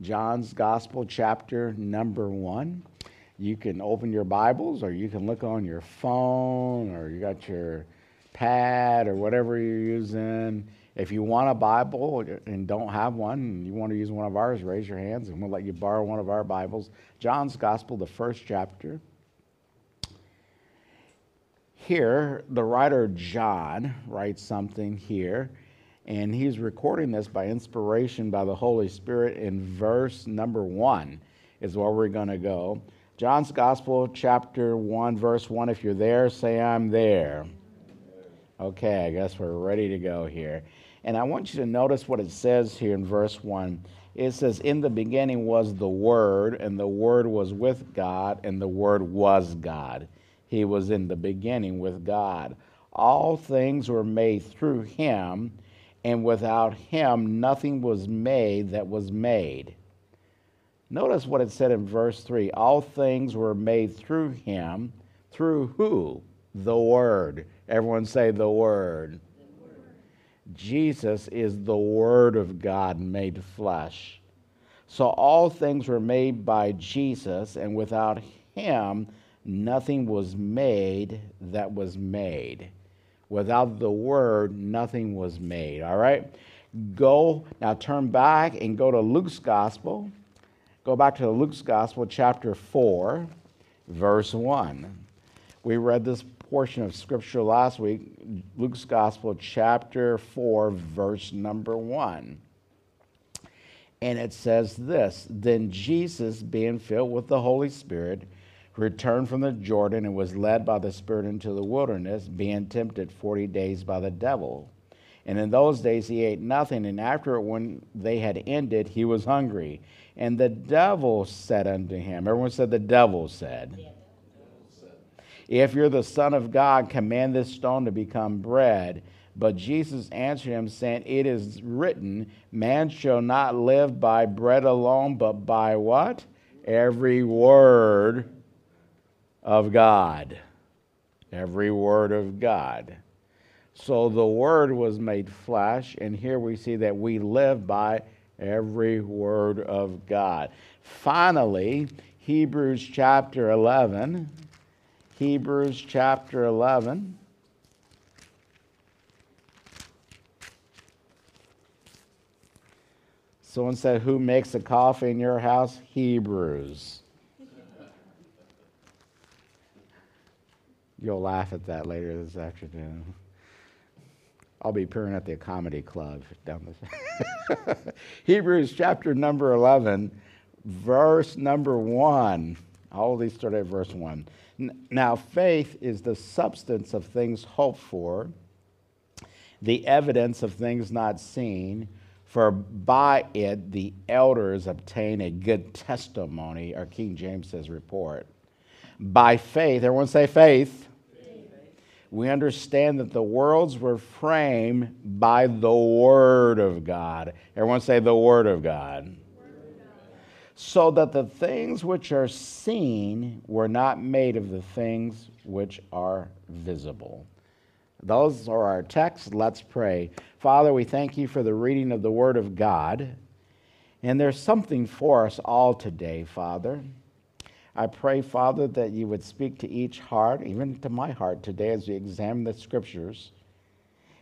John's Gospel, chapter number one. You can open your Bibles or you can look on your phone or you got your pad or whatever you're using. If you want a Bible and don't have one and you want to use one of ours, raise your hands and we'll let you borrow one of our Bibles. John's Gospel, the first chapter. Here, the writer John writes something here and he's recording this by inspiration by the Holy Spirit in verse number one, is where we're going to go. John's Gospel, chapter 1, verse 1. If you're there, say, I'm there. Okay, I guess we're ready to go here. And I want you to notice what it says here in verse 1. It says, In the beginning was the Word, and the Word was with God, and the Word was God. He was in the beginning with God. All things were made through him and without him nothing was made that was made. Notice what it said in verse 3 All things were made through him. Through who? The Word. Everyone say the Word. the Word. Jesus is the Word of God made flesh. So all things were made by Jesus, and without him, nothing was made that was made. Without the word, nothing was made. All right? Go, now turn back and go to Luke's Gospel. Go back to Luke's Gospel, chapter 4, verse 1. We read this portion of Scripture last week, Luke's Gospel, chapter 4, verse number 1. And it says this Then Jesus, being filled with the Holy Spirit, returned from the Jordan and was led by the Spirit into the wilderness, being tempted 40 days by the devil. And in those days he ate nothing, and after when they had ended, he was hungry. And the devil said unto him, Everyone said, The devil said, If you're the Son of God, command this stone to become bread. But Jesus answered him, saying, It is written, Man shall not live by bread alone, but by what? Every word of God. Every word of God. So the word was made flesh, and here we see that we live by every word of God. Finally, Hebrews chapter 11. Hebrews chapter 11. Someone said, Who makes a coffee in your house? Hebrews. You'll laugh at that later this afternoon. I'll be appearing at the comedy club down this. Hebrews chapter number 11, verse number 1. All these start at verse 1. Now, faith is the substance of things hoped for, the evidence of things not seen, for by it the elders obtain a good testimony, our King James says report. By faith, everyone say faith we understand that the worlds were framed by the Word of God. Everyone say the Word of God. So that the things which are seen were not made of the things which are visible. Those are our texts. Let's pray. Father, we thank you for the reading of the Word of God. And there's something for us all today, Father. I pray, Father, that you would speak to each heart, even to my heart today as we examine the scriptures.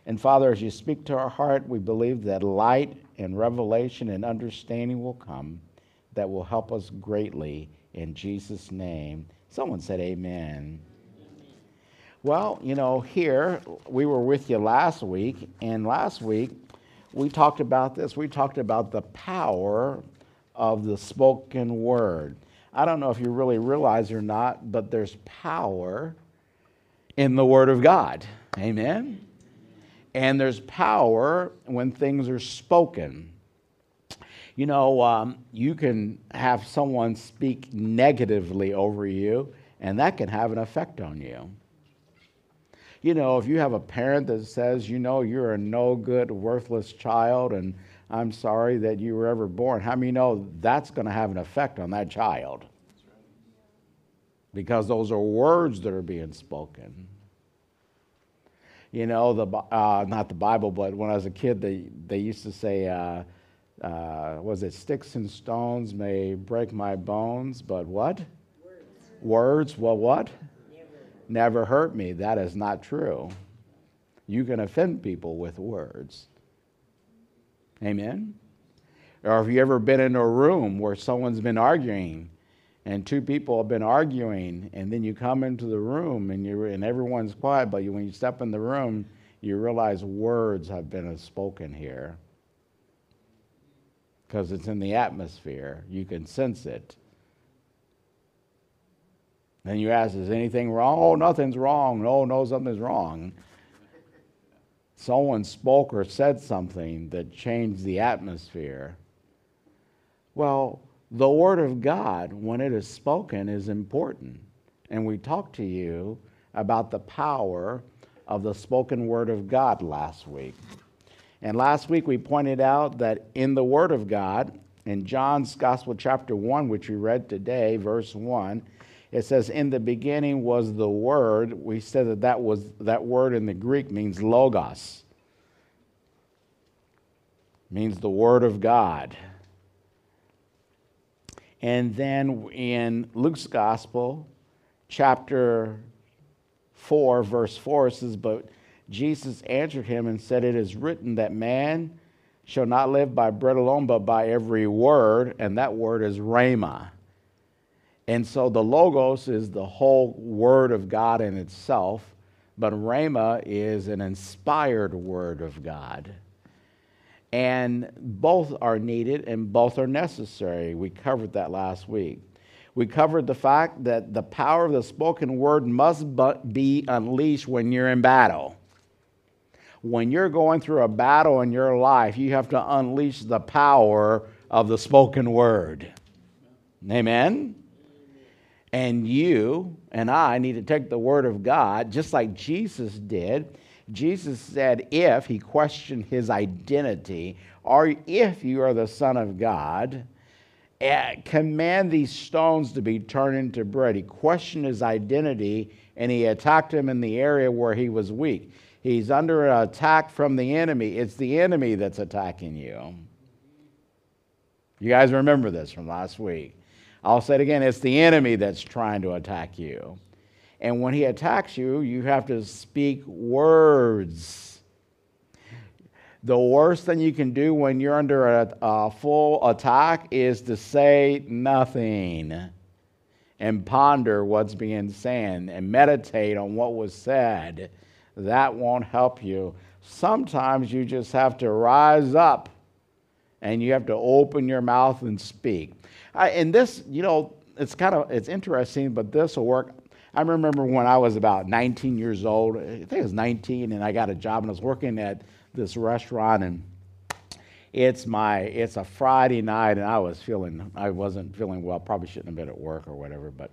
And Father, as you speak to our heart, we believe that light and revelation and understanding will come that will help us greatly in Jesus' name. Someone said, Amen. Well, you know, here we were with you last week, and last week we talked about this. We talked about the power of the spoken word. I don't know if you really realize or not, but there's power in the Word of God. Amen? And there's power when things are spoken. You know, um, you can have someone speak negatively over you, and that can have an effect on you. You know, if you have a parent that says, you know, you're a no good, worthless child, and I'm sorry that you were ever born. How many know that's going to have an effect on that child? Because those are words that are being spoken. You know, the, uh, not the Bible, but when I was a kid, they, they used to say, uh, uh, was it sticks and stones may break my bones, but what? Words. Words, well, what? Never. Never hurt me. That is not true. You can offend people with words. Amen? Or have you ever been in a room where someone's been arguing and two people have been arguing, and then you come into the room and, you and everyone's quiet, but you, when you step in the room, you realize words have been spoken here because it's in the atmosphere. You can sense it. Then you ask, is anything wrong? Oh, nothing's wrong. No, no, something's wrong. Someone spoke or said something that changed the atmosphere. Well, the Word of God, when it is spoken, is important. And we talked to you about the power of the spoken Word of God last week. And last week we pointed out that in the Word of God, in John's Gospel, chapter 1, which we read today, verse 1, it says, In the beginning was the Word. We said that that, was, that word in the Greek means logos, means the Word of God. And then in Luke's Gospel, chapter 4, verse 4, it says, But Jesus answered him and said, It is written that man shall not live by bread alone, but by every word, and that word is rhema. And so the Logos is the whole word of God in itself, but rhema is an inspired word of God. And both are needed and both are necessary. We covered that last week. We covered the fact that the power of the spoken word must be unleashed when you're in battle when you're going through a battle in your life, you have to unleash the power of the spoken word. Amen? And you and I need to take the word of God, just like Jesus did. Jesus said, if he questioned his identity, or if you are the Son of God, eh, command these stones to be turned into bread. He questioned his identity and he attacked him in the area where he was weak. He's under attack from the enemy. It's the enemy that's attacking you. You guys remember this from last week. I'll say it again it's the enemy that's trying to attack you. And when he attacks you, you have to speak words. The worst thing you can do when you're under a, a full attack is to say nothing and ponder what's being said and meditate on what was said that won't help you. Sometimes you just have to rise up and you have to open your mouth and speak. I, and this, you know, it's kind of it's interesting, but this will work. I remember when I was about 19 years old. I think it was 19, and I got a job, and I was working at this restaurant, and it's my it's a Friday night, and I was feeling I wasn't feeling well. Probably shouldn't have been at work or whatever, but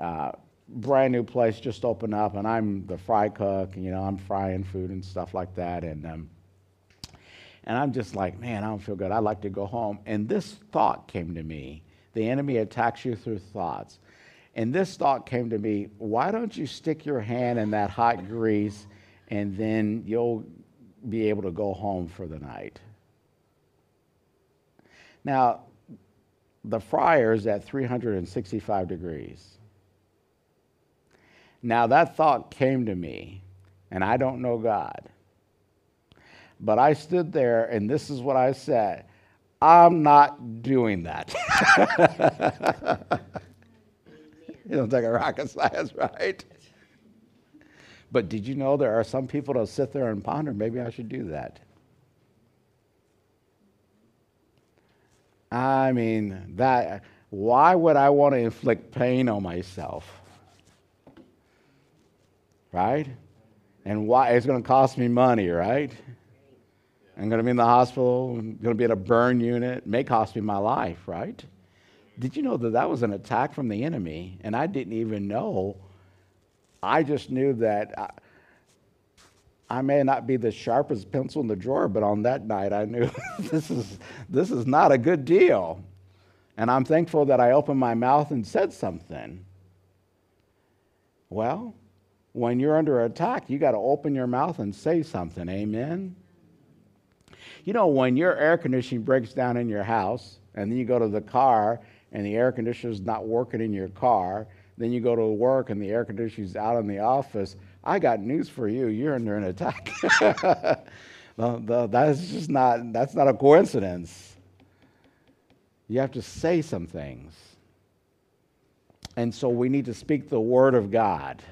uh, brand new place just opened up, and I'm the fry cook. You know, I'm frying food and stuff like that, and um, and I'm just like, man, I don't feel good. I'd like to go home. And this thought came to me: the enemy attacks you through thoughts. And this thought came to me: why don't you stick your hand in that hot grease, and then you'll be able to go home for the night. Now, the fryer is at 365 degrees. Now, that thought came to me, and I don't know God. But I stood there, and this is what I said I'm not doing that. you don't take a rocket science, right? But did you know there are some people that sit there and ponder, maybe I should do that? I mean, that why would I want to inflict pain on myself? right? And why it's going to cost me money, right? I'm going to be in the hospital, I'm going to be at a burn unit, it may cost me my life, right? Did you know that that was an attack from the enemy? And I didn't even know. I just knew that I, I may not be the sharpest pencil in the drawer, but on that night I knew this is this is not a good deal. And I'm thankful that I opened my mouth and said something. Well, when you're under attack, you got to open your mouth and say something. Amen. You know, when your air conditioning breaks down in your house, and then you go to the car and the air conditioner's not working in your car, then you go to work and the air conditioner's out in the office, I got news for you. You're under an attack. that's just not, that's not a coincidence. You have to say some things. And so we need to speak the word of God.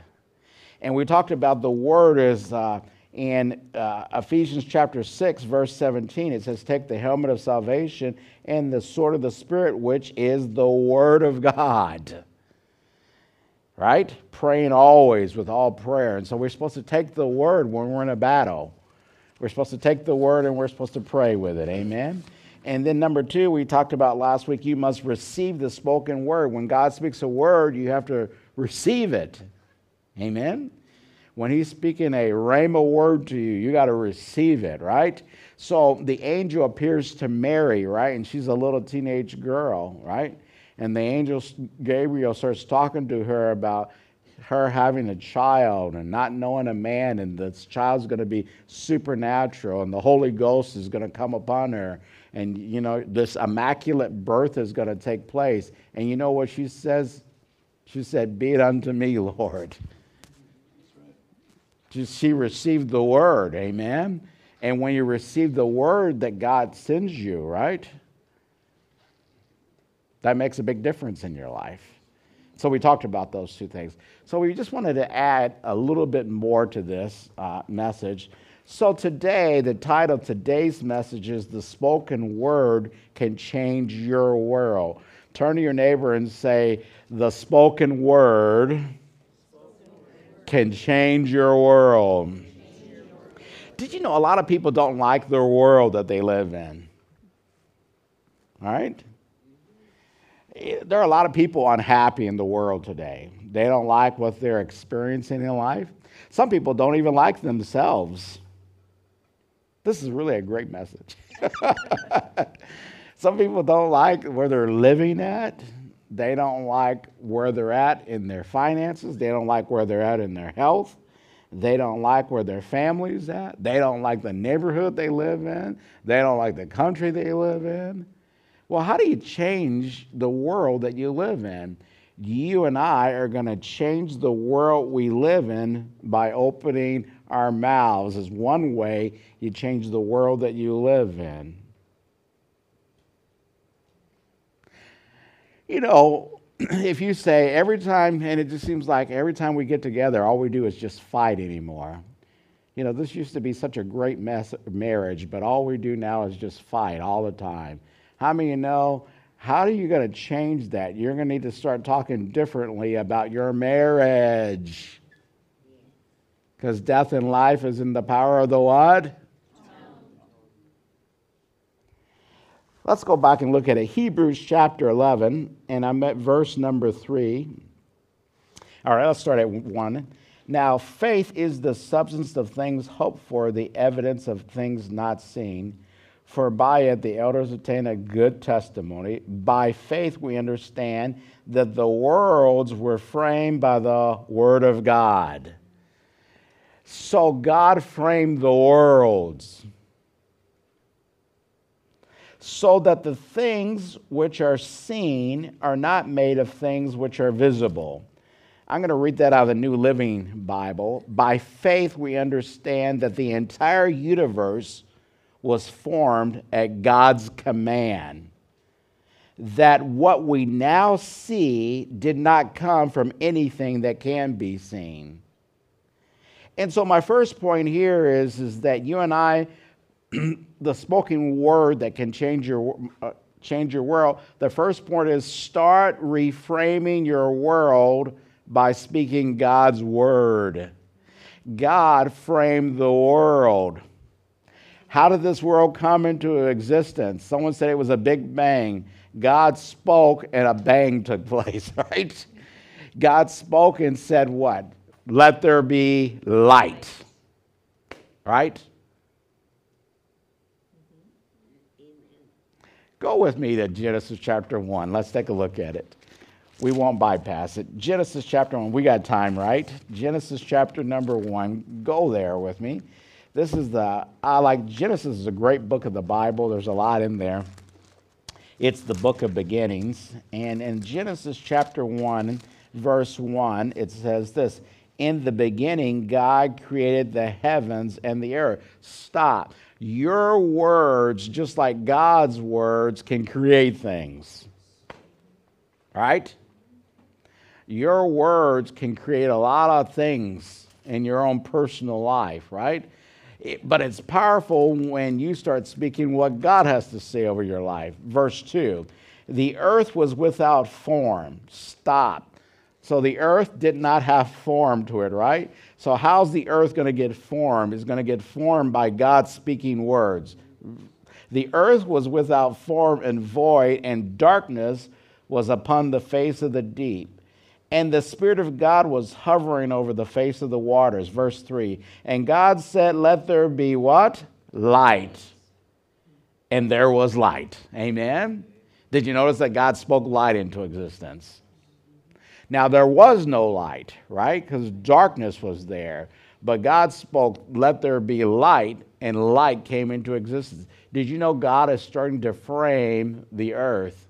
And we talked about the word is uh, in uh, Ephesians chapter 6, verse 17. It says, Take the helmet of salvation and the sword of the Spirit, which is the word of God. Right? Praying always with all prayer. And so we're supposed to take the word when we're in a battle. We're supposed to take the word and we're supposed to pray with it. Amen? And then number two, we talked about last week, you must receive the spoken word. When God speaks a word, you have to receive it. Amen? When he's speaking a rhema word to you, you got to receive it, right? So the angel appears to Mary, right? And she's a little teenage girl, right? And the angel Gabriel starts talking to her about her having a child and not knowing a man, and this child's going to be supernatural, and the Holy Ghost is going to come upon her and you know this immaculate birth is going to take place and you know what she says she said be it unto me lord she received the word amen? And when you receive the word that god sends you right that makes a big difference in your life. So we talked about those two things. So we just wanted to add a little bit more to this uh, message. So, today, the title of today's message is The Spoken Word Can Change Your World. Turn to your neighbor and say, The spoken word can change your world. Did you know a lot of people don't like the world that they live in? All right? Eh, there are a lot of people unhappy in the world today. They don't like what they're experiencing in life. Some people don't even like themselves. This is really a great message. Some people don't like where they're living at. They don't like where they're at in their finances. They don't like where they're at in their health. They don't like where their family's at. They don't like the neighborhood they live in. They don't like the country they live in. Well, how do you change the world that you live in? You and I are going to change the world we live in by opening our mouths is one way you change the world that you live in. You know, if you say every time, and it just seems like every time we get together, all we do is just fight anymore. You know, this used to be such a great mess, marriage, but all we do now is just fight all the time. How many you know? How are you going to change that? You're going to need to start talking differently about your marriage. Because death and life is in the power of the what? Let's go back and look at it. Hebrews chapter 11, and I'm at verse number 3. All right, let's start at 1. Now, faith is the substance of things hoped for, the evidence of things not seen. For by it the elders obtain a good testimony. By faith we understand that the worlds were framed by the Word of God so God framed the worlds so that the things which are seen are not made of things which are visible. I'm going to read that out of the New Living Bible. By faith, we understand that the entire universe was formed at God's command. That what we now see did not come from anything that can be seen. And so my first point here is, is that you and I, the spoken word that can change your, uh, change your world, the first point is start reframing your world by speaking God's word. God framed the world. How did this world come into existence? Someone said it was a big bang. God spoke and a bang took place, right? God spoke and said what? let there be light. Right? Go with me to Genesis chapter 1. Let's take a look at it. We won't bypass it. Genesis chapter 1. We got time, right? Genesis chapter number 1. Go there with me. This is the, I like Genesis is a great book of the Bible. There's a lot in there. It's the book of beginnings. And in Genesis chapter 1, verse 1, it says this In the beginning, God created the heavens and the earth. Stop. Your words, just like God's words, can create things. Right? Your words can create a lot of things in your own personal life, right? It, but it's powerful when you start speaking what God has to say over your life. Verse 2 The earth was without form. Stop. So the earth did not have form to it, right? So, how's the earth going to get formed? It's going to get formed by God speaking words. The earth was without form and void, and darkness was upon the face of the deep and the Spirit of God was hovering over the face of the waters. Verse 3 And God said, Let there be what? Light. And there was light. Amen. Did you notice that God spoke light into existence? Now, there was no light, right? Because darkness was there. But God spoke, Let there be light, and light came into existence. Did you know God is starting to frame the earth?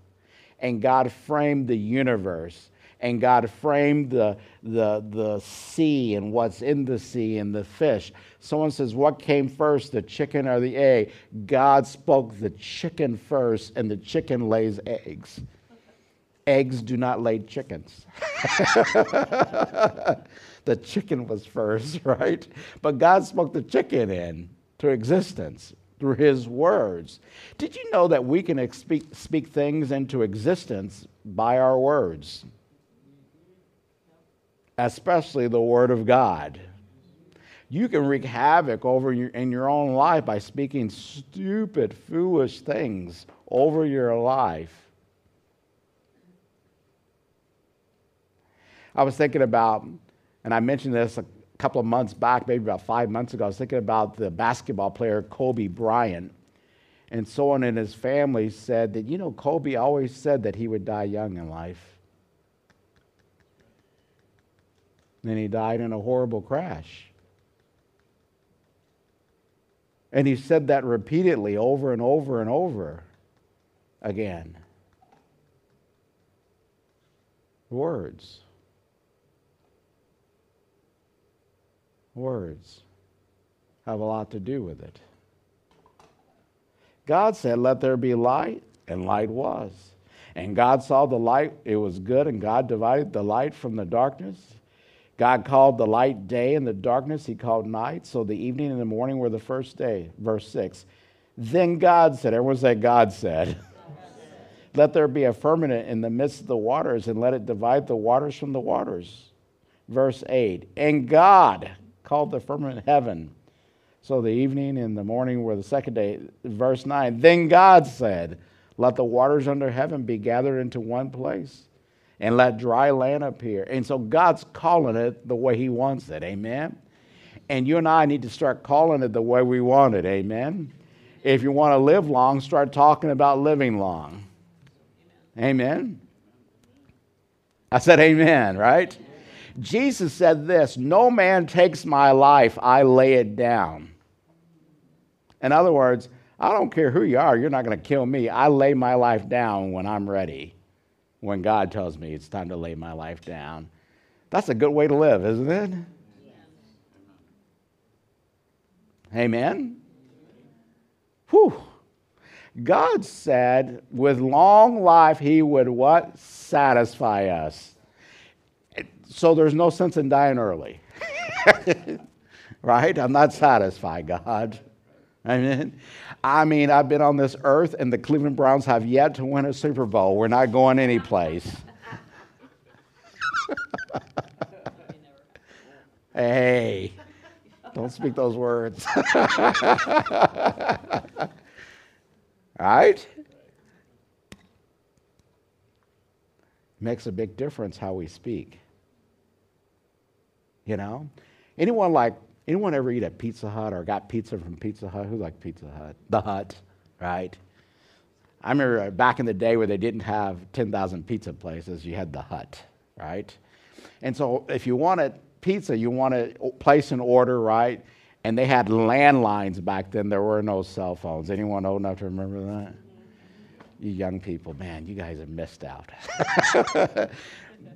And God framed the universe and God framed the, the, the sea and what's in the sea and the fish. Someone says, What came first, the chicken or the egg? God spoke the chicken first, and the chicken lays eggs. Eggs do not lay chickens. the chicken was first, right? But God spoke the chicken in into existence through his words. Did you know that we can speak, speak things into existence by our words? especially the Word of God. You can wreak havoc over your, in your own life by speaking stupid, foolish things over your life. I was thinking about, and I mentioned this a couple of months back, maybe about five months ago, I was thinking about the basketball player Kobe Bryant. And someone in his family said that, you know, Kobe always said that he would die young in life. Then he died in a horrible crash. And he said that repeatedly over and over and over again. Words. Words have a lot to do with it. God said, Let there be light, and light was. And God saw the light, it was good, and God divided the light from the darkness. God called the light day and the darkness he called night. So the evening and the morning were the first day. Verse 6. Then God said, everyone say, God said, let there be a firmament in the midst of the waters and let it divide the waters from the waters. Verse 8. And God called the firmament heaven. So the evening and the morning were the second day. Verse 9. Then God said, let the waters under heaven be gathered into one place and let dry land appear. And so God's calling it the way He wants it. Amen. And you and I need to start calling it the way we want it. Amen. If you want to live long, start talking about living long. Amen. I said amen, right? Jesus said this No man takes my life, I lay it down. In other words, I don't care who you are, you're not going to kill me. I lay my life down when I'm ready when God tells me it's time to lay my life down. That's a good way to live, isn't it? Amen. Whew. God said with long life he would what? Satisfy us. So there's no sense in dying early. right? I'm not satisfied, God. Amen. I mean, I've been on this earth, and the Cleveland Browns have yet to win a Super Bowl. We're not going anyplace. hey, don't speak those words. right? Makes a big difference how we speak. You know? Anyone like Anyone ever eat at Pizza Hut or got pizza from Pizza Hut? Who like Pizza Hut? The Hut, right? I remember uh, back in the day where they didn't have 10,000 pizza places, you had the Hut, right? And so if you wanted pizza, you want to place an order, right? And they had landlines back then. There were no cell phones. Anyone old enough to remember that? You young people, man, you guys have missed out.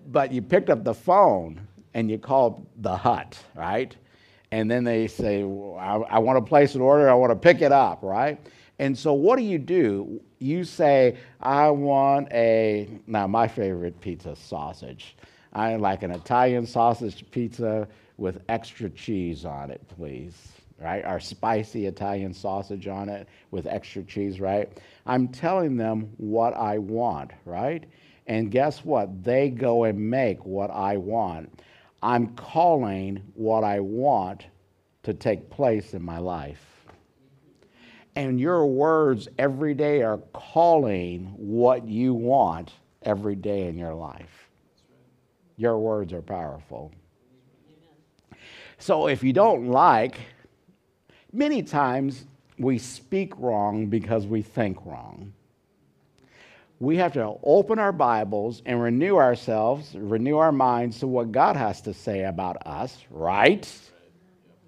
but you picked up the phone and you call the hut, right? And then they say, well, I, I want to place an order, I want to pick it up, right? And so what do you do? You say, I want a, now my favorite pizza, sausage. I like an Italian sausage pizza with extra cheese on it, please. Right? Our spicy Italian sausage on it with extra cheese, right? I'm telling them what I want, right? And guess what? They go and make what I want. I'm calling what I want to take place in my life. And your words every day are calling what you want every day in your life. Your words are powerful. So if you don't like, many times we speak wrong because we think wrong. We have to open our Bibles and renew ourselves, renew our minds to what God has to say about us, right?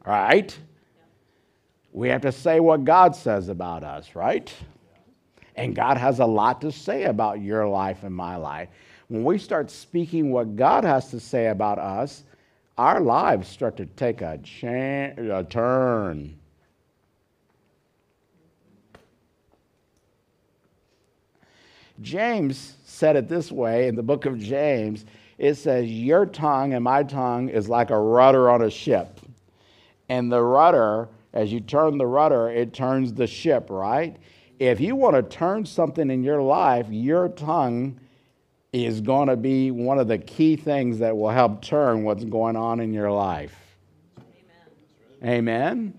Right? We have to say what God says about us, right? And God has a lot to say about your life and my life. When we start speaking what God has to say about us, our lives start to take a, cha- a turn. James said it this way in the book of James it says, Your tongue and my tongue is like a rudder on a ship. And the rudder, as you turn the rudder, it turns the ship, right? If you want to turn something in your life, your tongue is going to be one of the key things that will help turn what's going on in your life. Amen. Amen.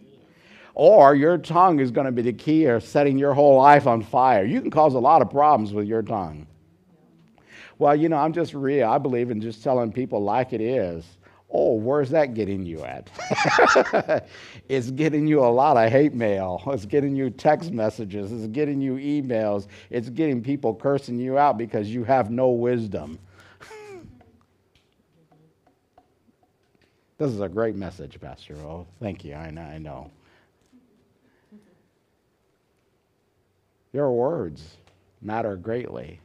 Or your tongue is going to be the key of setting your whole life on fire. You can cause a lot of problems with your tongue. Well, you know, I'm just real. I believe in just telling people like it is. Oh, where's that getting you at? it's getting you a lot of hate mail. It's getting you text messages. It's getting you emails. It's getting people cursing you out because you have no wisdom. this is a great message, Pastor Oh, Thank you. I know. I know. Your words matter greatly.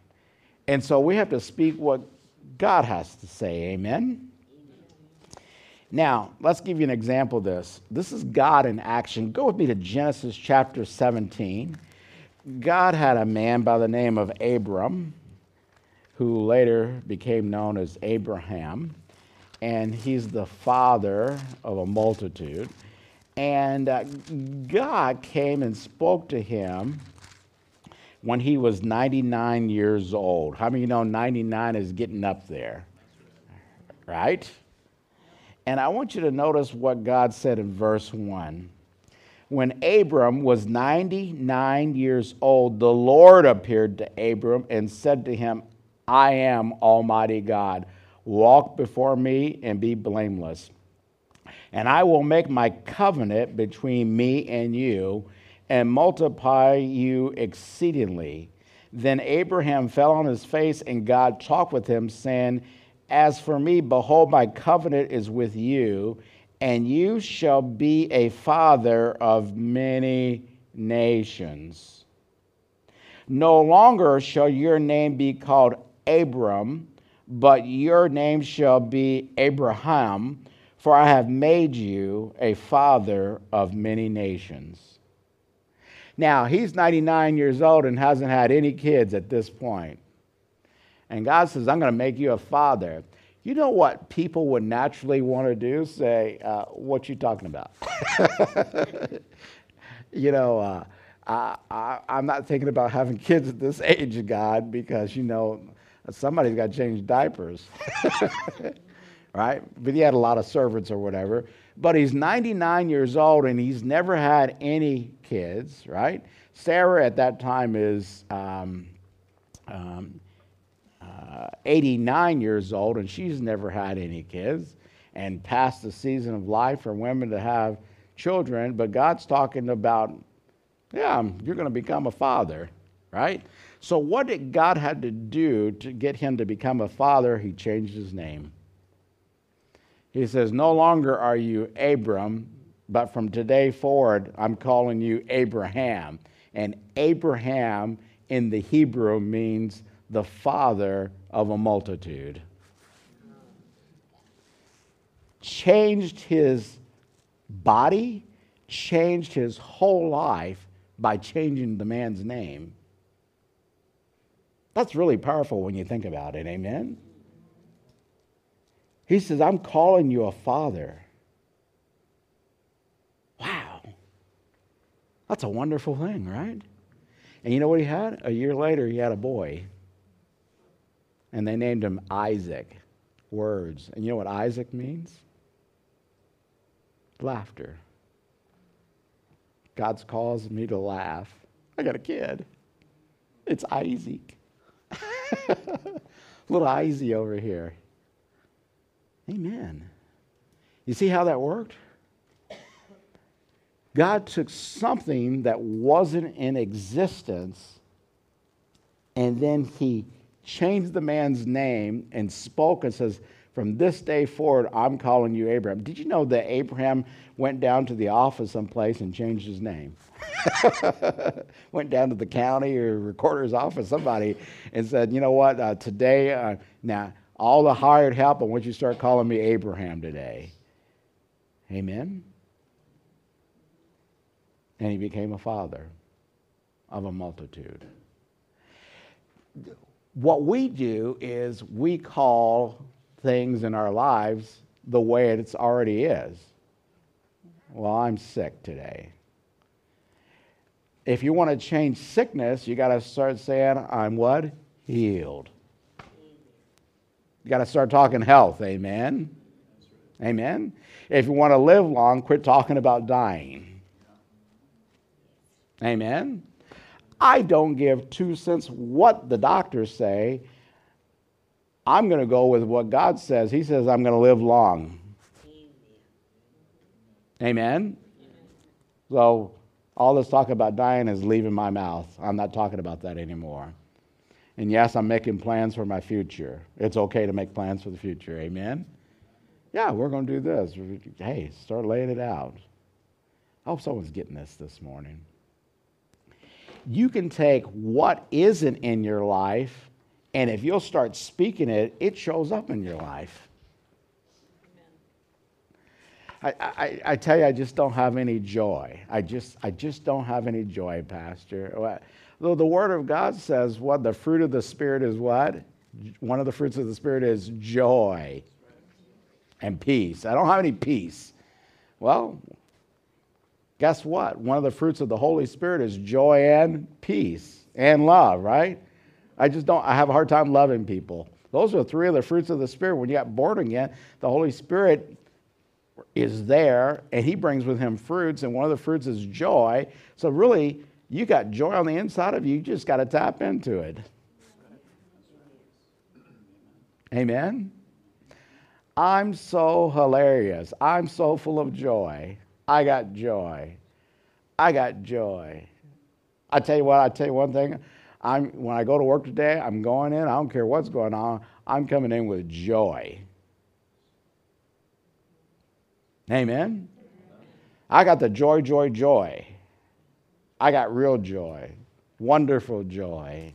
And so we have to speak what God has to say. Amen. Now, let's give you an example of this. This is God in action. Go with me to Genesis chapter 17. God had a man by the name of Abram, who later became known as Abraham, and he's the father of a multitude. And uh, God came and spoke to him when he was 99 years old. How many you know 99 is getting up there? Right? And I want you to notice what God said in verse 1. When Abram was 99 years old, the Lord appeared to Abram and said to him, I am Almighty God. Walk before me and be blameless. And I will make my covenant between me and you and multiply you exceedingly. Then Abraham fell on his face, and God talked with him, saying, as for me, behold, my covenant is with you, and you shall be a father of many nations. No longer shall your name be called Abram, but your name shall be Abraham, for I have made you a father of many nations. Now, he's 99 years old and hasn't had any kids at this point. And God says, I'm going to make you a father. You know what people would naturally want to do? Say, uh, what you talking about? you know, uh, I, I'm not thinking about having kids at this age, God, because, you know, somebody's got to change diapers. right? But he had a lot of servants or whatever. But he's 99 years old and he's never had any kids, right? Sarah at that time is um, um, uh, 89 years old and she's never had any kids and past the season of life for women to have children. But God's talking about, yeah, you're going to become a father, right? So, what did God had to do to get him to become a father? He changed his name. He says, No longer are you Abram, but from today forward, I'm calling you Abraham. And Abraham in the Hebrew means the father of a multitude. Changed his body, changed his whole life by changing the man's name. That's really powerful when you think about it, amen? He says, I'm calling you a father. Wow. That's a wonderful thing, right? And you know what he had? A year later, he had a boy. And they named him Isaac. Words. And you know what Isaac means? Laughter. God's caused me to laugh. I got a kid. It's Isaac. Little Isaac over here. Amen. You see how that worked? God took something that wasn't in existence and then he changed the man's name and spoke and says, From this day forward, I'm calling you Abraham. Did you know that Abraham went down to the office someplace and changed his name? went down to the county or recorder's office, somebody, and said, You know what? Uh, today, uh, now, all the hired help, I want you start calling me Abraham today. Amen and he became a father of a multitude. What we do is we call things in our lives the way it already is. Well, I'm sick today. If you want to change sickness, you got to start saying, I'm what? Healed. You got to start talking health. Amen. Amen. If you want to live long, quit talking about dying. Amen. I don't give two cents what the doctors say. I'm going to go with what God says. He says, I'm going to live long. Amen. So, all this talk about dying is leaving my mouth. I'm not talking about that anymore. And yes, I'm making plans for my future. It's okay to make plans for the future. Amen. Yeah, we're going to do this. Hey, start laying it out. I hope someone's getting this this morning you can take what isn't in your life, and if you'll start speaking it, it shows up in your life. I, I, I, tell you, I just don't have any joy. I just, I just don't have any joy, Pastor. Though the Word of God says what? The fruit of the Spirit is what? One of the fruits of the Spirit is joy and peace. I don't have any peace. Well, guess what? One of the fruits of the Holy Spirit is joy and peace and love, right? I just don't, I have a hard time loving people. Those are three of the fruits of the Spirit. When you got born again, the Holy Spirit is there and He brings with Him fruits, and one of the fruits is joy. So, really, you got joy on the inside of you, you just got to tap into it. Amen. I'm so hilarious. I'm so full of joy. I got joy. I got joy. I tell you what, I tell you one thing. I'm, when I go to work today, I'm going in, I don't care what's going on, I'm coming in with joy. Amen? I got the joy, joy, joy. I got real joy, wonderful joy.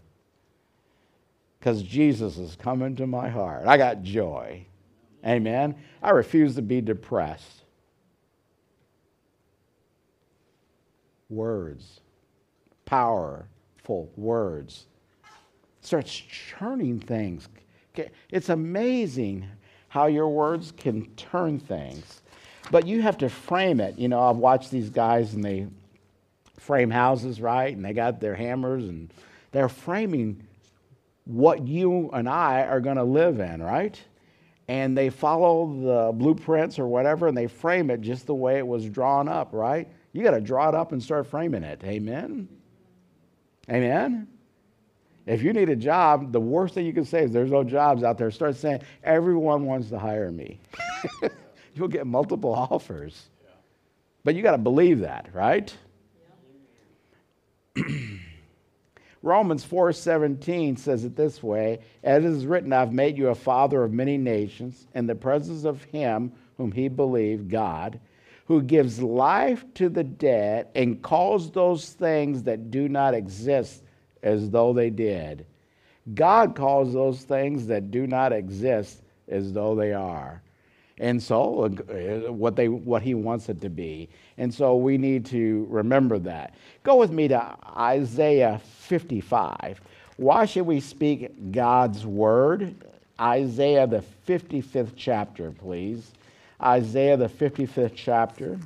Because Jesus is coming to my heart. I got joy. Amen? I refuse to be depressed. words, powerful words. Starts churning things. It's amazing how your words can turn things. But you have to frame it. You know, I've watched these guys and they frame houses, right? And they got their hammers and they're framing what you and I are going to live in, right? And they follow the blueprints or whatever and they frame it just the way it was drawn up, right? You got to draw it up and start framing it. Amen? Amen? If you need a job, the worst thing you can say is there's no jobs out there. Start saying, everyone wants to hire me. You'll get multiple offers. But you got to believe that, right? Romans 4:17 says it this way, as it is written, I've made you a father of many nations in the presence of him whom he believed, God, who gives life to the dead and calls those things that do not exist as though they did. God calls those things that do not exist as though they are. And so, uh, what, they, what he wants it to be. And so, we need to remember that. Go with me to Isaiah 55. Why should we speak God's word? Isaiah, the 55th chapter, please. Isaiah, the 55th chapter.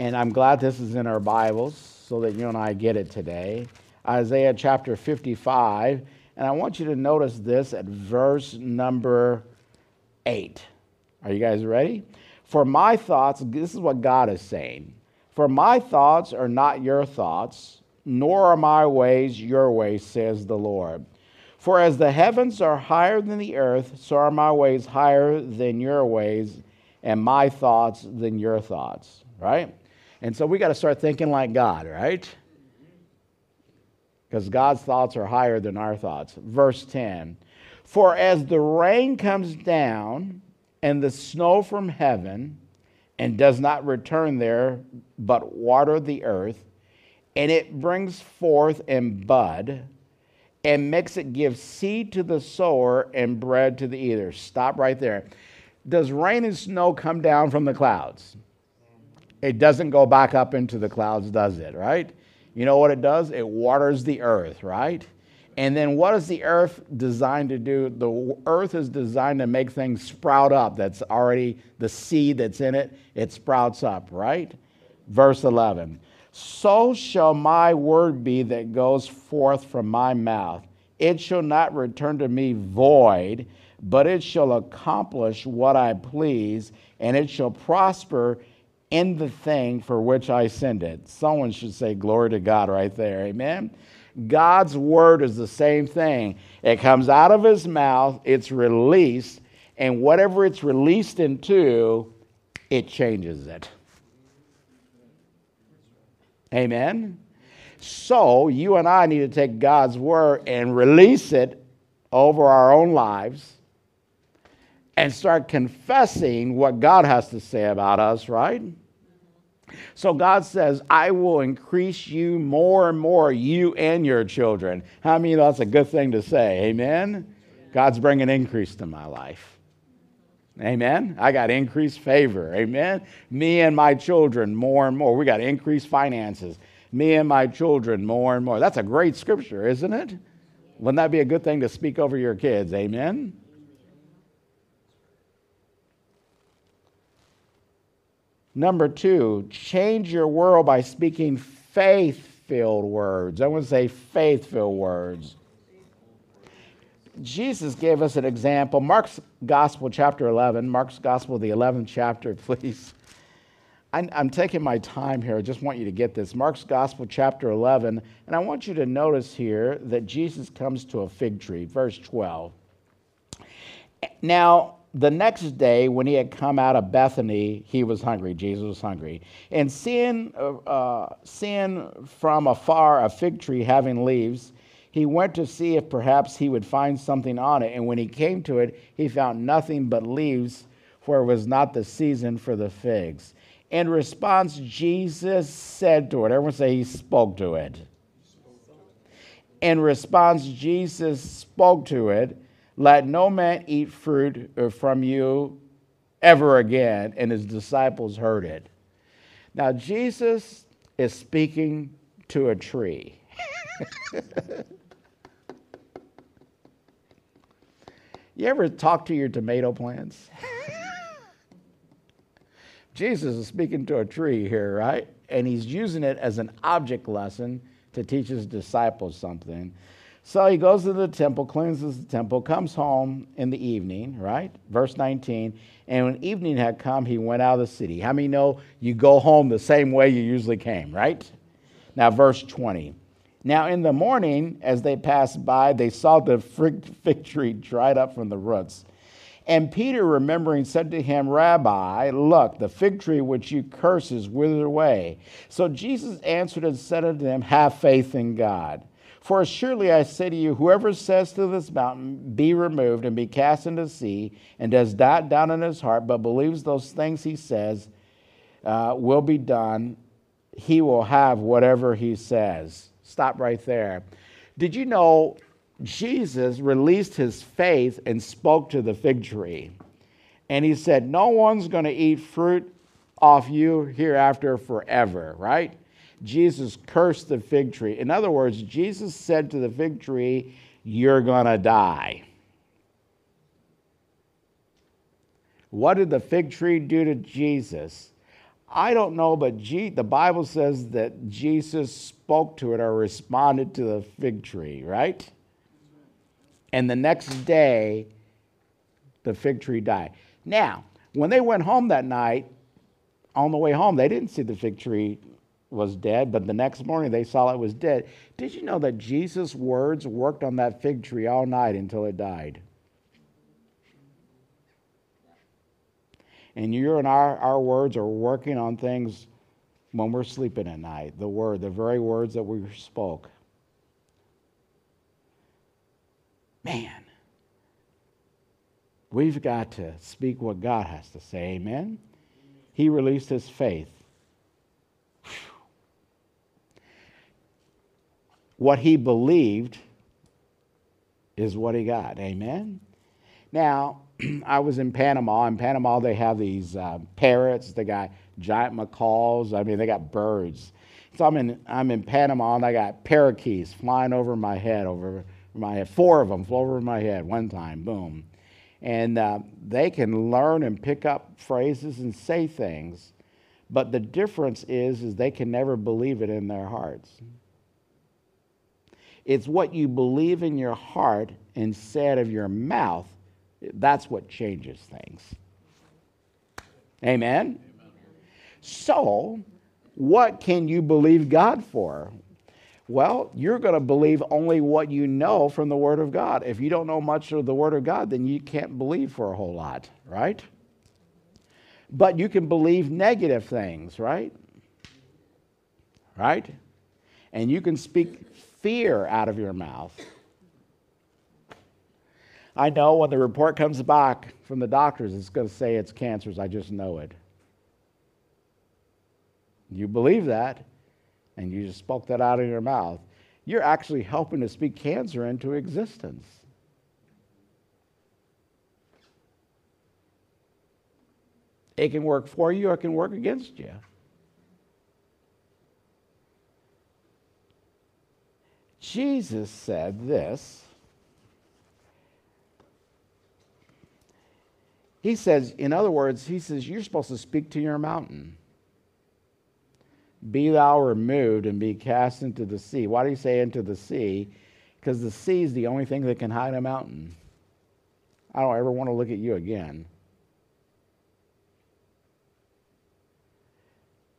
And I'm glad this is in our Bibles so that you and I get it today. Isaiah chapter 55. And I want you to notice this at verse number 8. Are you guys ready? For my thoughts, this is what God is saying. For my thoughts are not your thoughts, nor are my ways your ways, says the Lord. For as the heavens are higher than the earth, so are my ways higher than your ways, and my thoughts than your thoughts, right? And so we got to start thinking like God, right? Because God's thoughts are higher than our thoughts. Verse 10 For as the rain comes down, and the snow from heaven and does not return there, but water the earth, and it brings forth and bud, and makes it give seed to the sower and bread to the eater. Stop right there. Does rain and snow come down from the clouds? It doesn't go back up into the clouds, does it, right? You know what it does? It waters the earth, right? And then what is the earth designed to do? The earth is designed to make things sprout up. That's already the seed that's in it, it sprouts up, right? Verse 11 So shall my word be that goes forth from my mouth. It shall not return to me void, but it shall accomplish what I please, and it shall prosper in the thing for which I send it. Someone should say, Glory to God right there. Amen. God's word is the same thing. It comes out of his mouth, it's released, and whatever it's released into, it changes it. Amen? So, you and I need to take God's word and release it over our own lives and start confessing what God has to say about us, right? So God says, I will increase you more and more, you and your children. How many know that's a good thing to say? Amen? God's bringing increase to my life. Amen. I got increased favor. Amen. Me and my children more and more. We got increased finances. Me and my children more and more. That's a great scripture, isn't it? Wouldn't that be a good thing to speak over your kids? Amen. Number two, change your world by speaking faith filled words. I want to say faith filled words. Jesus gave us an example. Mark's Gospel, chapter 11. Mark's Gospel, the 11th chapter, please. I'm taking my time here. I just want you to get this. Mark's Gospel, chapter 11. And I want you to notice here that Jesus comes to a fig tree, verse 12. Now, the next day, when he had come out of Bethany, he was hungry. Jesus was hungry. And seeing, uh, uh, seeing from afar a fig tree having leaves, he went to see if perhaps he would find something on it. And when he came to it, he found nothing but leaves, for it was not the season for the figs. In response, Jesus said to it, everyone say he spoke to it. In response, Jesus spoke to it let no man eat fruit uh, from you ever again. And his disciples heard it. Now, Jesus is speaking to a tree. you ever talk to your tomato plants? Jesus is speaking to a tree here, right? And he's using it as an object lesson to teach his disciples something. So he goes to the temple, cleanses the temple, comes home in the evening, right? Verse 19. And when evening had come, he went out of the city. How many know you go home the same way you usually came, right? Now, verse 20. Now, in the morning, as they passed by, they saw the fig tree dried up from the roots. And Peter, remembering, said to him, Rabbi, look, the fig tree which you curse is withered away. So Jesus answered and said unto them, Have faith in God. For surely I say to you, whoever says to this mountain, Be removed and be cast into the sea, and does not doubt in his heart, but believes those things he says, uh, will be done. He will have whatever he says. Stop right there. Did you know Jesus released his faith and spoke to the fig tree? And he said, No one's going to eat fruit off you hereafter forever, right? Jesus cursed the fig tree. In other words, Jesus said to the fig tree, You're going to die. What did the fig tree do to Jesus? I don't know, but G- the Bible says that Jesus spoke to it or responded to the fig tree, right? And the next day, the fig tree died. Now, when they went home that night, on the way home, they didn't see the fig tree was dead, but the next morning they saw it was dead. Did you know that Jesus' words worked on that fig tree all night until it died? And your and our, our words are working on things when we're sleeping at night. The word, the very words that we spoke. Man, we've got to speak what God has to say. Amen. He released his faith. What he believed is what he got. Amen. Now, I was in Panama. In Panama, they have these uh, parrots. They got giant macaws. I mean, they got birds. So I'm in, I'm in Panama, and I got parakeets flying over my head, over my head. Four of them flew over my head one time. Boom. And uh, they can learn and pick up phrases and say things. But the difference is, is they can never believe it in their hearts. It's what you believe in your heart say of your mouth that's what changes things. Amen? So, what can you believe God for? Well, you're going to believe only what you know from the Word of God. If you don't know much of the Word of God, then you can't believe for a whole lot, right? But you can believe negative things, right? Right? And you can speak fear out of your mouth. I know when the report comes back from the doctors, it's going to say it's cancerous. I just know it. You believe that, and you just spoke that out of your mouth. You're actually helping to speak cancer into existence. It can work for you or it can work against you. Jesus said this He says, in other words, he says, you're supposed to speak to your mountain. Be thou removed and be cast into the sea. Why do you say into the sea? Because the sea is the only thing that can hide a mountain. I don't ever want to look at you again.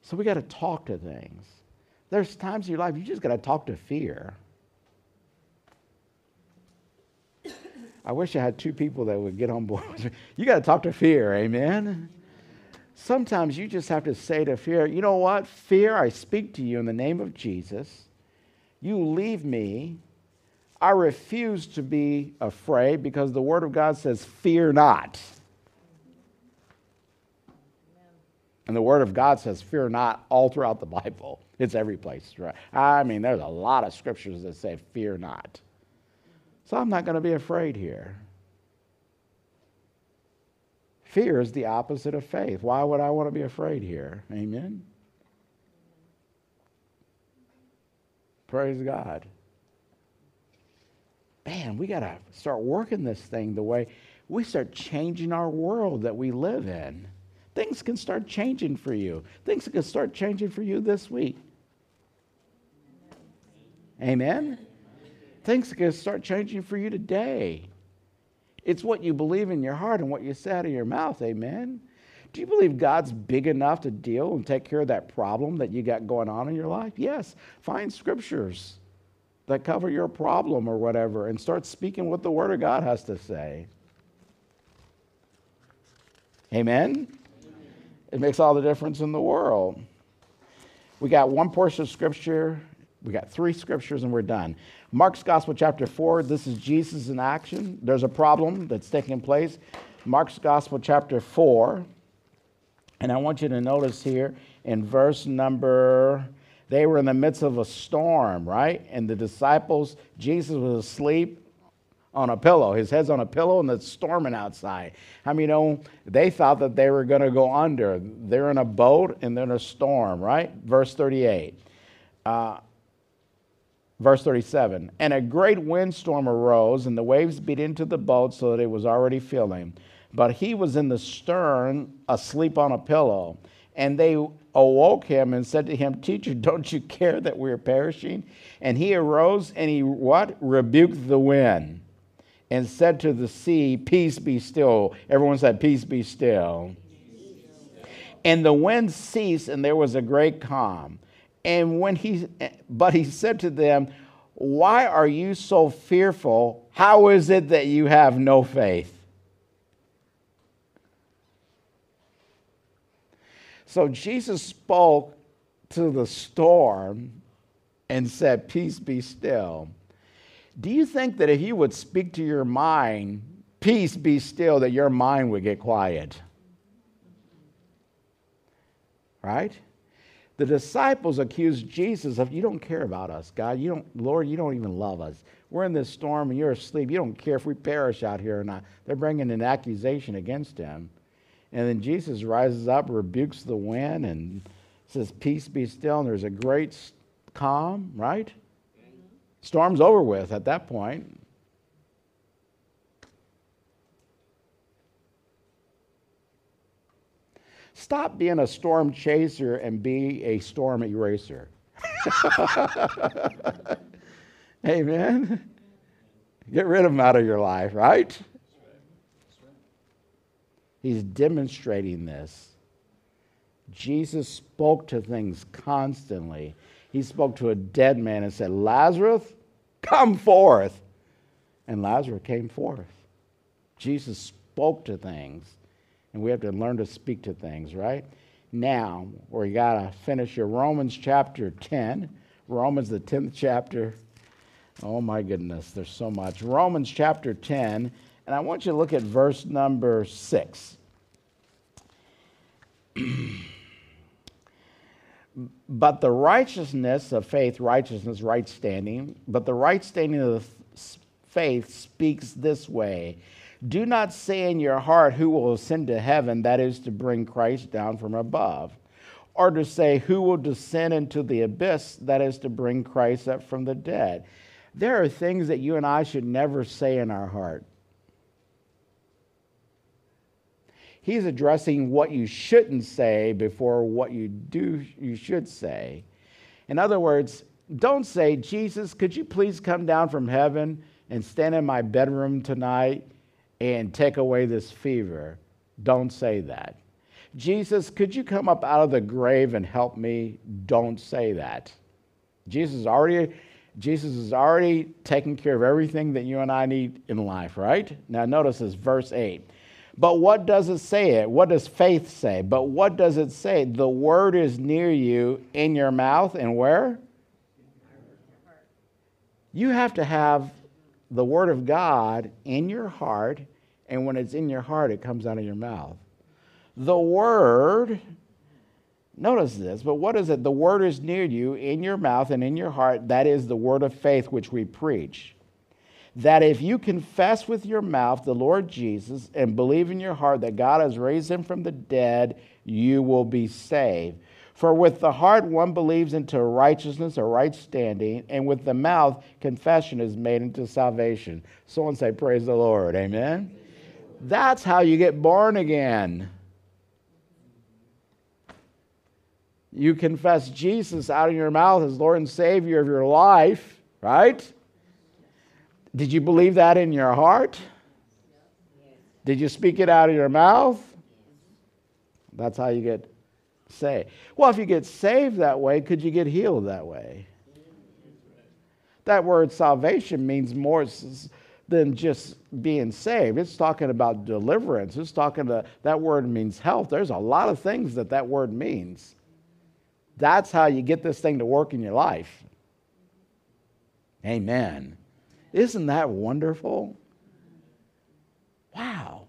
So we got to talk to things. There's times in your life you just got to talk to fear. I wish I had two people that would get on board. with me. you got to talk to fear, amen? Sometimes you just have to say to fear, you know what? Fear, I speak to you in the name of Jesus. You leave me. I refuse to be afraid because the Word of God says, fear not. And the Word of God says, fear not, all throughout the Bible. It's every place. Right? I mean, there's a lot of scriptures that say, fear not. So I'm not going to be afraid here. Fear is the opposite of faith. Why would I want to be afraid here? Amen. Praise God. Man, we got to start working this thing the way we start changing our world that we live in. Things can start changing for you. Things can start changing for you this week. Amen. Things are going to start changing for you today. It's what you believe in your heart and what you say out of your mouth. Amen. Do you believe God's big enough to deal and take care of that problem that you got going on in your life? Yes. Find scriptures that cover your problem or whatever and start speaking what the Word of God has to say. Amen? It makes all the difference in the world. We got one portion of scripture, we got three scriptures, and we're done. Mark's Gospel, chapter 4, this is Jesus in action. There's a problem that's taking place. Mark's Gospel, chapter 4, And I want you to notice here in verse number, they were in the midst of a storm, right? And the disciples, Jesus was asleep on a pillow. His head's on a pillow and it's storming outside. I mean, you know, they thought that they were going to go under. They're in a boat and they're in a storm, right? Verse 38. Uh, verse 37. And a great windstorm arose, and the waves beat into the boat so that it was already filling. But he was in the stern, asleep on a pillow. And they awoke him and said to him, Teacher, don't you care that we are perishing? And he arose and he what? Rebuked the wind and said to the sea, Peace be still. Everyone said, Peace be still. And the wind ceased, and there was a great calm. And when he, but he said to them, Why are you so fearful? How is it that you have no faith? So Jesus spoke to the storm and said, Peace be still. Do you think that if you would speak to your mind, peace be still, that your mind would get quiet? Right? The disciples accused Jesus of, You don't care about us, God. You don't, Lord, you don't even love us. We're in this storm and you're asleep. You don't care if we perish out here or not. They're bringing an accusation against him. And then Jesus rises up, rebukes the wind, and says, Peace be still. And there's a great calm, right? Mm-hmm. Storm's over with at that point. Stop being a storm chaser and be a storm eraser. Amen. Get rid of them out of your life, right? He's demonstrating this. Jesus spoke to things constantly he spoke to a dead man and said, Lazarus, come forth. And Lazarus came forth. Jesus spoke to things, and we have to learn to speak to things, right? Now, we got to finish your Romans chapter 10. Romans, the 10th chapter. Oh my goodness, there's so much. Romans chapter 10, and I want you to look at verse number 6. But the righteousness of faith, righteousness, right standing, but the right standing of faith speaks this way Do not say in your heart, Who will ascend to heaven? That is to bring Christ down from above. Or to say, Who will descend into the abyss? That is to bring Christ up from the dead. There are things that you and I should never say in our heart. he's addressing what you shouldn't say before what you do you should say. In other words, don't say, Jesus, could you please come down from heaven and stand in my bedroom tonight and take away this fever? Don't say that. Jesus, could you come up out of the grave and help me? Don't say that. Jesus already Jesus is already taking care of everything that you and I need in life, right? Now notice this verse 8. But what does it say? It? What does faith say? But what does it say? The word is near you in your mouth and where? You have to have the word of God in your heart, and when it's in your heart, it comes out of your mouth. The word, notice this, but what is it? The word is near you in your mouth and in your heart. That is the word of faith which we preach that if you confess with your mouth the Lord Jesus and believe in your heart that God has raised him from the dead, you will be saved. For with the heart one believes into righteousness or right standing, and with the mouth confession is made into salvation. Someone say, Praise the Lord. Amen. That's how you get born again. You confess Jesus out of your mouth as Lord and Savior of your life, right? Did you believe that in your heart? Did you speak it out of your mouth? That's how you get saved. Well, if you get saved that way, could you get healed that way? That word salvation means more than just being saved. It's talking about deliverance. It's talking to, that word means health. There's a lot of things that that word means. That's how you get this thing to work in your life. Amen. Isn't that wonderful? Wow.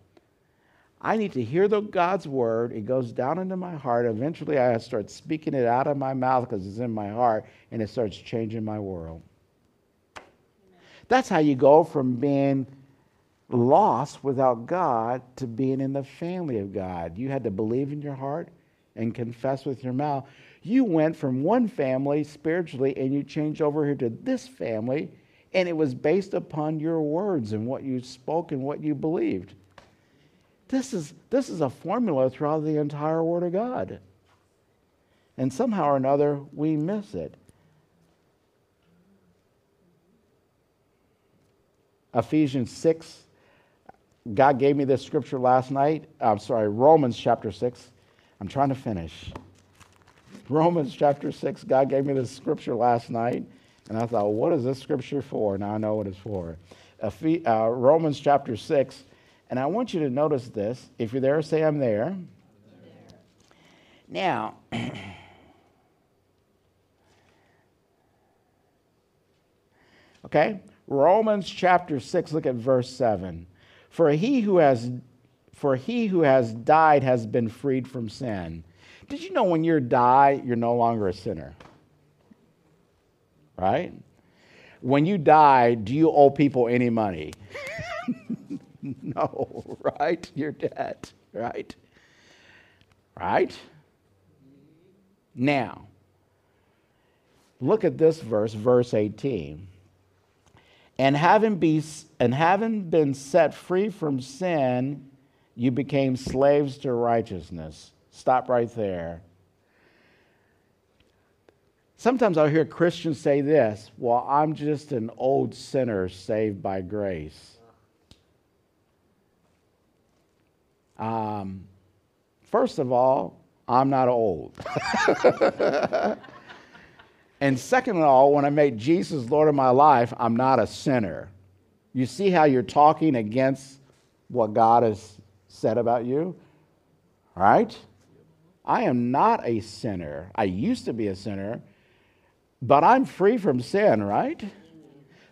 I need to hear the God's word. It goes down into my heart. Eventually, I start speaking it out of my mouth because it's in my heart, and it starts changing my world. That's how you go from being lost without God to being in the family of God. You had to believe in your heart and confess with your mouth. You went from one family spiritually and you changed over here to this family, and it was based upon your words and what you spoke and what you believed. This is, this is a formula throughout the entire Word of God. And somehow or another, we miss it. Ephesians 6, God gave me this scripture last night. I'm sorry, Romans chapter 6. I'm trying to finish. Romans chapter 6, God gave me this scripture last night. And I thought, what is this scripture for? Now I know what it's for. Uh, Romans chapter 6. And I want you to notice this. If you're there, say, I'm there. I'm there. Now, okay, Romans chapter 6, look at verse 7. For he who has for he who has died has been freed from sin. Did you know when you die, you're no longer a sinner? Right? When you die, do you owe people any money? no, right? You're dead, right? Right? Now, look at this verse, verse 18 and having, be, and having been set free from sin, you became slaves to righteousness. Stop right there. Sometimes I'll hear Christians say this Well, I'm just an old sinner saved by grace. Um, first of all, I'm not old. And second of all, when I make Jesus Lord of my life, I'm not a sinner. You see how you're talking against what God has said about you? Right? I am not a sinner. I used to be a sinner, but I'm free from sin, right?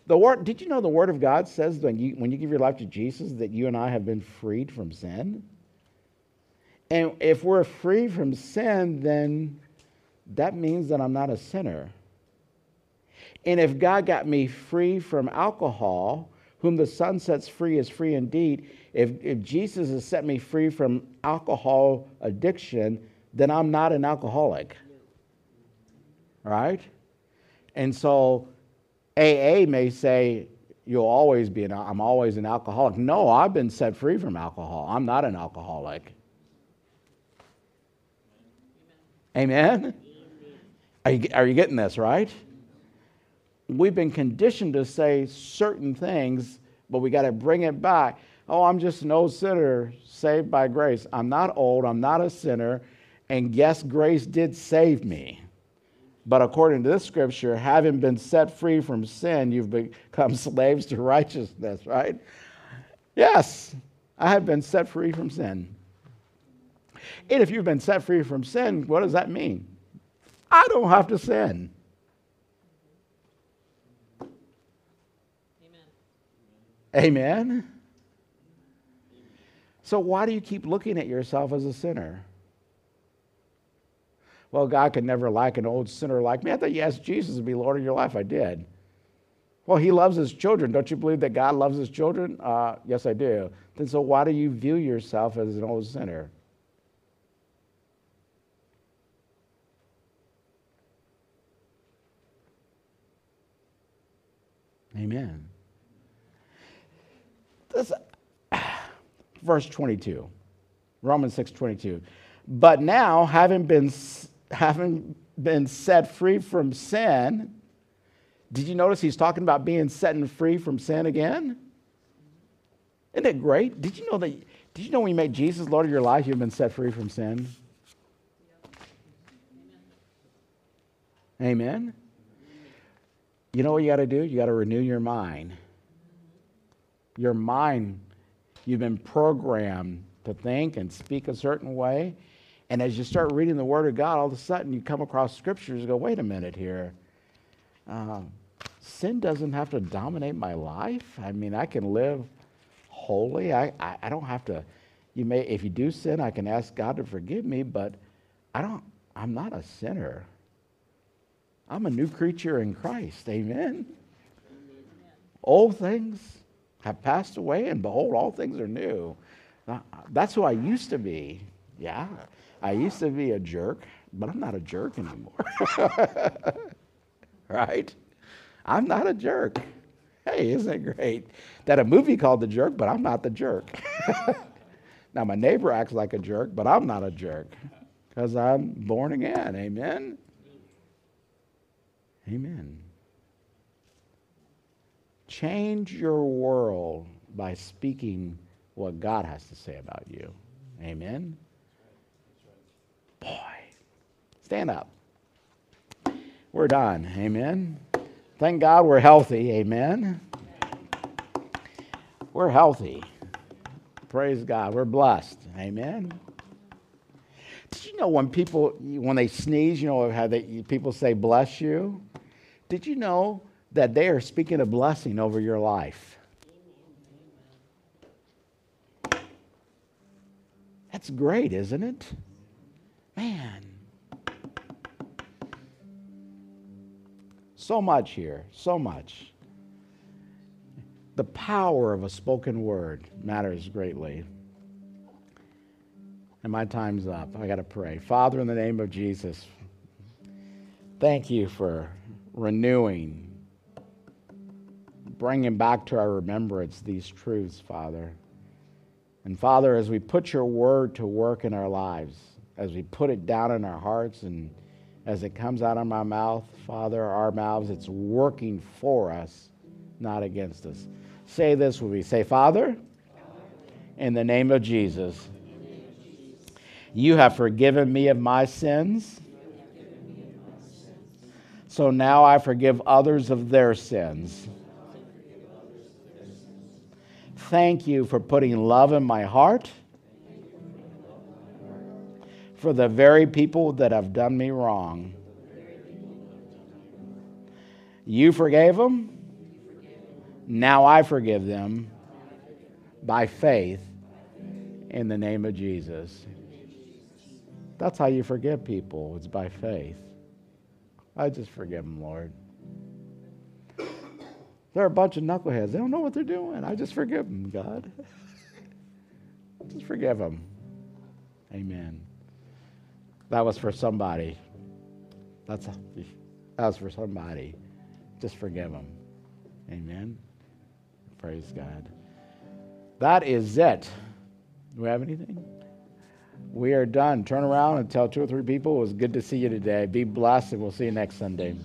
The word, did you know the Word of God says when you, when you give your life to Jesus that you and I have been freed from sin? And if we're free from sin, then that means that I'm not a sinner. And if God got me free from alcohol, whom the Son sets free is free indeed, if, if Jesus has set me free from alcohol addiction, then I'm not an alcoholic. Right? And so AA may say, You'll always be an, I'm always an alcoholic. No, I've been set free from alcohol. I'm not an alcoholic. Amen? Are, you, are you getting this, right? we've been conditioned to say certain things, but we got to bring it back. Oh, I'm just an old sinner saved by grace. I'm not old, I'm not a sinner, and yes, grace did save me. But according to this scripture, having been set free from sin, you've become slaves to righteousness, right? Yes, I have been set free from sin. And if you've been set free from sin, what does that mean? I don't have to sin. Amen? Amen. So, why do you keep looking at yourself as a sinner? Well, God could never like an old sinner like me. I thought you asked Jesus to be Lord of your life. I did. Well, he loves his children. Don't you believe that God loves his children? Uh, yes, I do. Then, so why do you view yourself as an old sinner? Amen. This, verse 22, Romans 6 22. But now, having been, having been set free from sin, did you notice he's talking about being set and free from sin again? Isn't it great? Did you know that? Did you know when you make Jesus Lord of your life, you've been set free from sin? Amen. You know what you got to do? You got to renew your mind your mind, you've been programmed to think and speak a certain way. And as you start reading the Word of God, all of a sudden you come across scriptures and go, wait a minute here. Uh, sin doesn't have to dominate my life. I mean, I can live holy. I, I, I don't have to, you may, if you do sin, I can ask God to forgive me, but I don't, I'm not a sinner. I'm a new creature in Christ. Amen. Old things have passed away, and behold, all things are new. That's who I used to be. Yeah, I used to be a jerk, but I'm not a jerk anymore. right? I'm not a jerk. Hey, isn't it great? That a movie called The Jerk, but I'm not the jerk. now, my neighbor acts like a jerk, but I'm not a jerk because I'm born again. Amen? Amen. Change your world by speaking what God has to say about you. Amen? Boy, stand up. We're done. Amen. Thank God we're healthy. Amen. We're healthy. Praise God. We're blessed. Amen. You know when people, when they sneeze, you know how they, people say, bless you? Did you know that they are speaking a blessing over your life? That's great, isn't it? Man. So much here, so much. The power of a spoken word matters greatly. And my time's up. I got to pray. Father, in the name of Jesus, thank you for renewing, bringing back to our remembrance these truths, Father. And Father, as we put your word to work in our lives, as we put it down in our hearts and as it comes out of my mouth, Father, our mouths, it's working for us, not against us. Say this with me. Say, Father, in the name of Jesus, you have forgiven me of my sins. So now I forgive others of their sins. Thank you for putting love in my heart for the very people that have done me wrong. You forgave them. Now I forgive them by faith in the name of Jesus. That's how you forgive people, it's by faith. I just forgive them, Lord. They're a bunch of knuckleheads. They don't know what they're doing. I just forgive them, God. just forgive them. Amen. That was for somebody. That's that was for somebody. Just forgive them. Amen. Praise God. That is it. Do we have anything? We are done. Turn around and tell two or three people it was good to see you today. Be blessed, and we'll see you next Sunday.